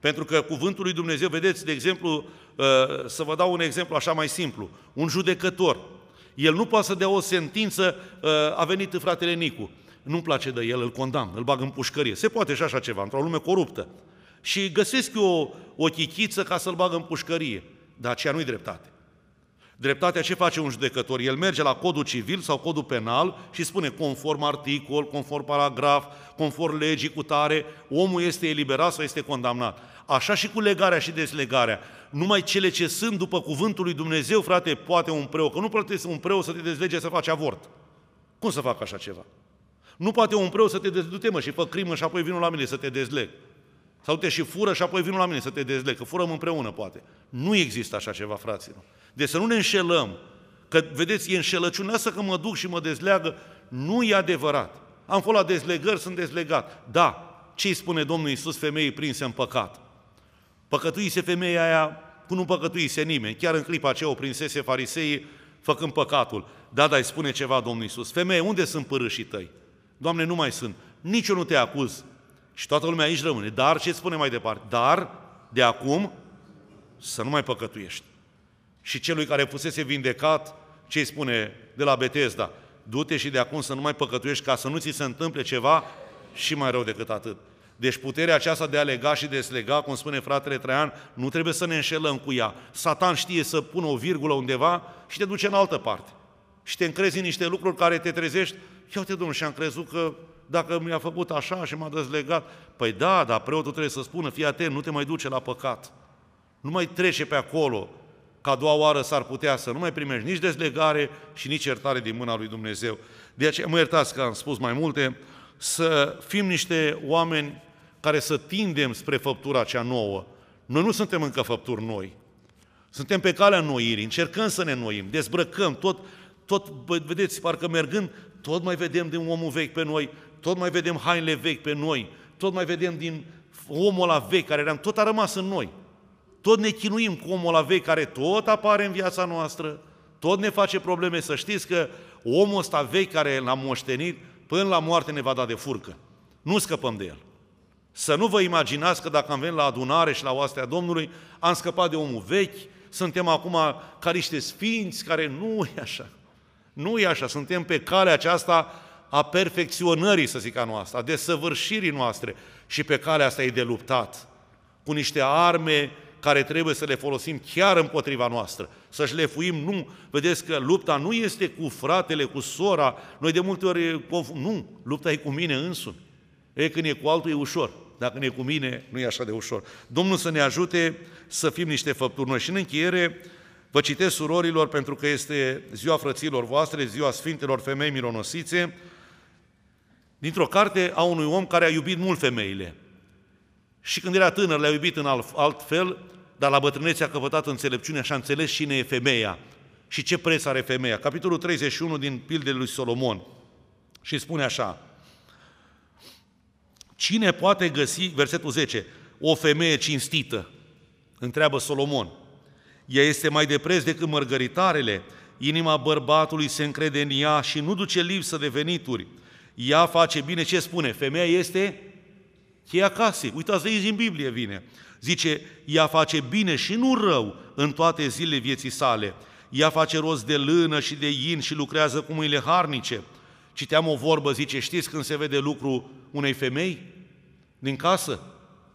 Speaker 1: Pentru că cuvântul lui Dumnezeu, vedeți, de exemplu, uh, să vă dau un exemplu așa mai simplu. Un judecător, el nu poate să dea o sentință, uh, a venit fratele Nicu, nu-mi place de el, îl condamn, îl bag în pușcărie. Se poate și așa ceva, într-o lume coruptă. Și găsesc eu o, o chichiță ca să-l bag în pușcărie. Dar aceea nu-i dreptate. Dreptatea ce face un judecător? El merge la codul civil sau codul penal și spune conform articol, conform paragraf, conform legii cu tare, omul este eliberat sau este condamnat. Așa și cu legarea și deslegarea. Numai cele ce sunt după cuvântul lui Dumnezeu, frate, poate un preot. Că nu poate un preot să te dezlege să faci avort. Cum să facă așa ceva? Nu poate un preot să te dezlege, mă, și fă crimă și apoi vină la mine să te dezleg. Sau te și fură și apoi vină la mine să te dezleg, că furăm împreună, poate. Nu există așa ceva, fraților. Deci să nu ne înșelăm, că, vedeți, e înșelăciunea asta că mă duc și mă dezleagă, nu e adevărat. Am fost la dezlegări, sunt dezlegat. Da, ce îi spune Domnul Iisus femeii prinse în păcat? Păcătuise femeia aia cu nu păcătuise nimeni. Chiar în clipa aceea o prinsese fariseii făcând păcatul. Da, dar îi spune ceva Domnul Iisus. Femeie, unde sunt părâșii tăi? Doamne, nu mai sunt. Nici eu nu te acuz. Și toată lumea aici rămâne. Dar, ce spune mai departe? Dar, de acum, să nu mai păcătuiești. Și celui care fusese vindecat, ce îi spune de la Betesda? Du-te și de acum să nu mai păcătuiești ca să nu ți se întâmple ceva și mai rău decât atât. Deci puterea aceasta de a lega și deslega, cum spune fratele Traian, nu trebuie să ne înșelăm cu ea. Satan știe să pună o virgulă undeva și te duce în altă parte. Și te încrezi în niște lucruri care te trezești. Ia te domnul, și am crezut că dacă mi-a făcut așa și m-a dezlegat, păi da, dar preotul trebuie să spună, fii atent, nu te mai duce la păcat. Nu mai trece pe acolo, ca a doua oară s-ar putea să nu mai primești nici dezlegare și nici iertare din mâna lui Dumnezeu. De aceea mă iertați că am spus mai multe, să fim niște oameni care să tindem spre făptura cea nouă. Noi nu suntem încă făpturi noi. Suntem pe calea noirii, încercăm să ne noim, dezbrăcăm, tot, tot vedeți, parcă mergând, tot mai vedem din omul vechi pe noi, tot mai vedem hainele vechi pe noi, tot mai vedem din omul ăla vechi care eram, tot a rămas în noi. Tot ne chinuim cu omul ăla vechi care tot apare în viața noastră, tot ne face probleme. Să știți că omul ăsta vechi care l-am moștenit, până la moarte ne va da de furcă. Nu scăpăm de el. Să nu vă imaginați că dacă am venit la adunare și la oastea Domnului, am scăpat de omul vechi, suntem acum ca niște sfinți care nu e așa. Nu e așa, suntem pe calea aceasta a perfecționării, să zic a noastră, a desăvârșirii noastre și pe calea asta e de luptat cu niște arme care trebuie să le folosim chiar împotriva noastră, să-și lefuim, nu, vedeți că lupta nu este cu fratele, cu sora, noi de multe ori, nu, lupta e cu mine însumi. E, când e cu altul e ușor, dacă nu e cu mine, nu e așa de ușor. Domnul să ne ajute să fim niște făpturi noi. Și în încheiere, vă citesc surorilor, pentru că este ziua frăților voastre, ziua Sfintelor Femei Mironosițe, dintr-o carte a unui om care a iubit mult femeile. Și când era tânăr, le-a iubit în alt, alt fel, dar la bătrânețe a căpătat înțelepciunea și a înțeles cine e femeia și ce preț are femeia. Capitolul 31 din Pildele lui Solomon. Și spune așa, Cine poate găsi, versetul 10, o femeie cinstită? Întreabă Solomon. Ea este mai de preț decât mărgăritarele, inima bărbatului se încrede în ea și nu duce lipsă de venituri. Ea face bine, ce spune? Femeia este cheia casei. Uitați de aici în Biblie vine. Zice, ea face bine și nu rău în toate zilele vieții sale. Ea face rost de lână și de in și lucrează cu mâinile harnice. Citeam o vorbă, zice, știți când se vede lucru unei femei? Din casă,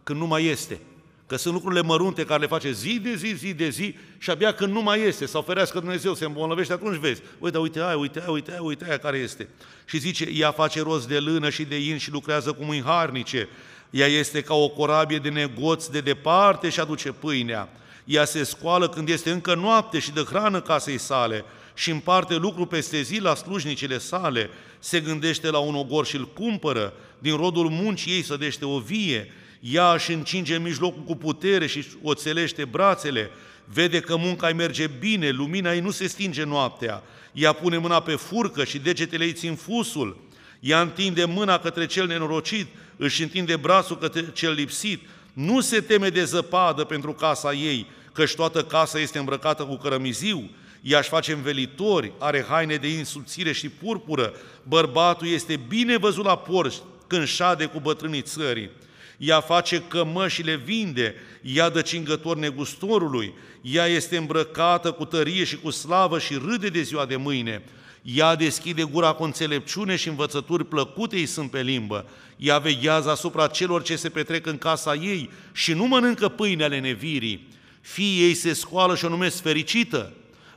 Speaker 1: când nu mai este. Că sunt lucrurile mărunte care le face zi de zi, zi de zi și abia când nu mai este, sau ferească Dumnezeu, se îmbolnăvește, atunci vezi, uite, uite aia, uite aia, uite aia, uite aia care este. Și zice, ea face rost de lână și de in și lucrează cu mâini harnice. Ea este ca o corabie de negoți de departe și aduce pâinea. Ea se scoală când este încă noapte și dă hrană casei sale și împarte lucru peste zi la slujnicile sale, se gândește la un ogor și îl cumpără, din rodul muncii ei sădește o vie, ea își încinge în mijlocul cu putere și o țelește brațele, vede că munca îi merge bine, lumina ei nu se stinge noaptea, ea pune mâna pe furcă și degetele ei țin fusul, ea întinde mâna către cel nenorocit, își întinde brațul către cel lipsit, nu se teme de zăpadă pentru casa ei, căci toată casa este îmbrăcată cu cărămiziu, ea își face învelitori, are haine de insubțire și purpură, bărbatul este bine văzut la porți când șade cu bătrânii țării. Ea face cămăși și le vinde, ea dă cingător negustorului, ea este îmbrăcată cu tărie și cu slavă și râde de ziua de mâine. Ea deschide gura cu înțelepciune și învățături plăcute îi sunt pe limbă. Ea veghează asupra celor ce se petrec în casa ei și nu mănâncă pâine ale nevirii. Fiii ei se scoală și o numesc fericită,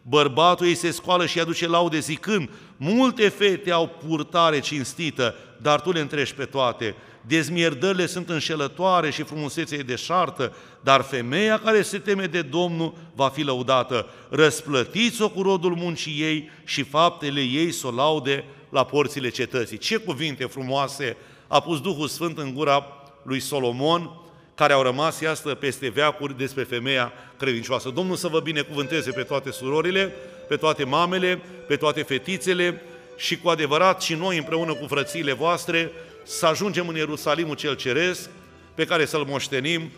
Speaker 1: Bărbatul ei se scoală și aduce laude zicând, multe fete au purtare cinstită, dar tu le întrești pe toate. Dezmierdările sunt înșelătoare și frumusețea e deșartă, dar femeia care se teme de Domnul va fi lăudată. Răsplătiți-o cu rodul muncii ei și faptele ei să o laude la porțile cetății. Ce cuvinte frumoase a pus Duhul Sfânt în gura lui Solomon, care au rămas, iastă, peste veacuri despre femeia credincioasă. Domnul să vă binecuvânteze pe toate surorile, pe toate mamele, pe toate fetițele și cu adevărat și noi împreună cu frățiile voastre să ajungem în Ierusalimul cel Ceresc, pe care să-L moștenim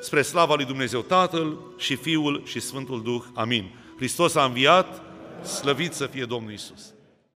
Speaker 1: spre slava lui Dumnezeu Tatăl și Fiul și Sfântul Duh. Amin. Hristos a înviat, slăvit să fie Domnul Isus.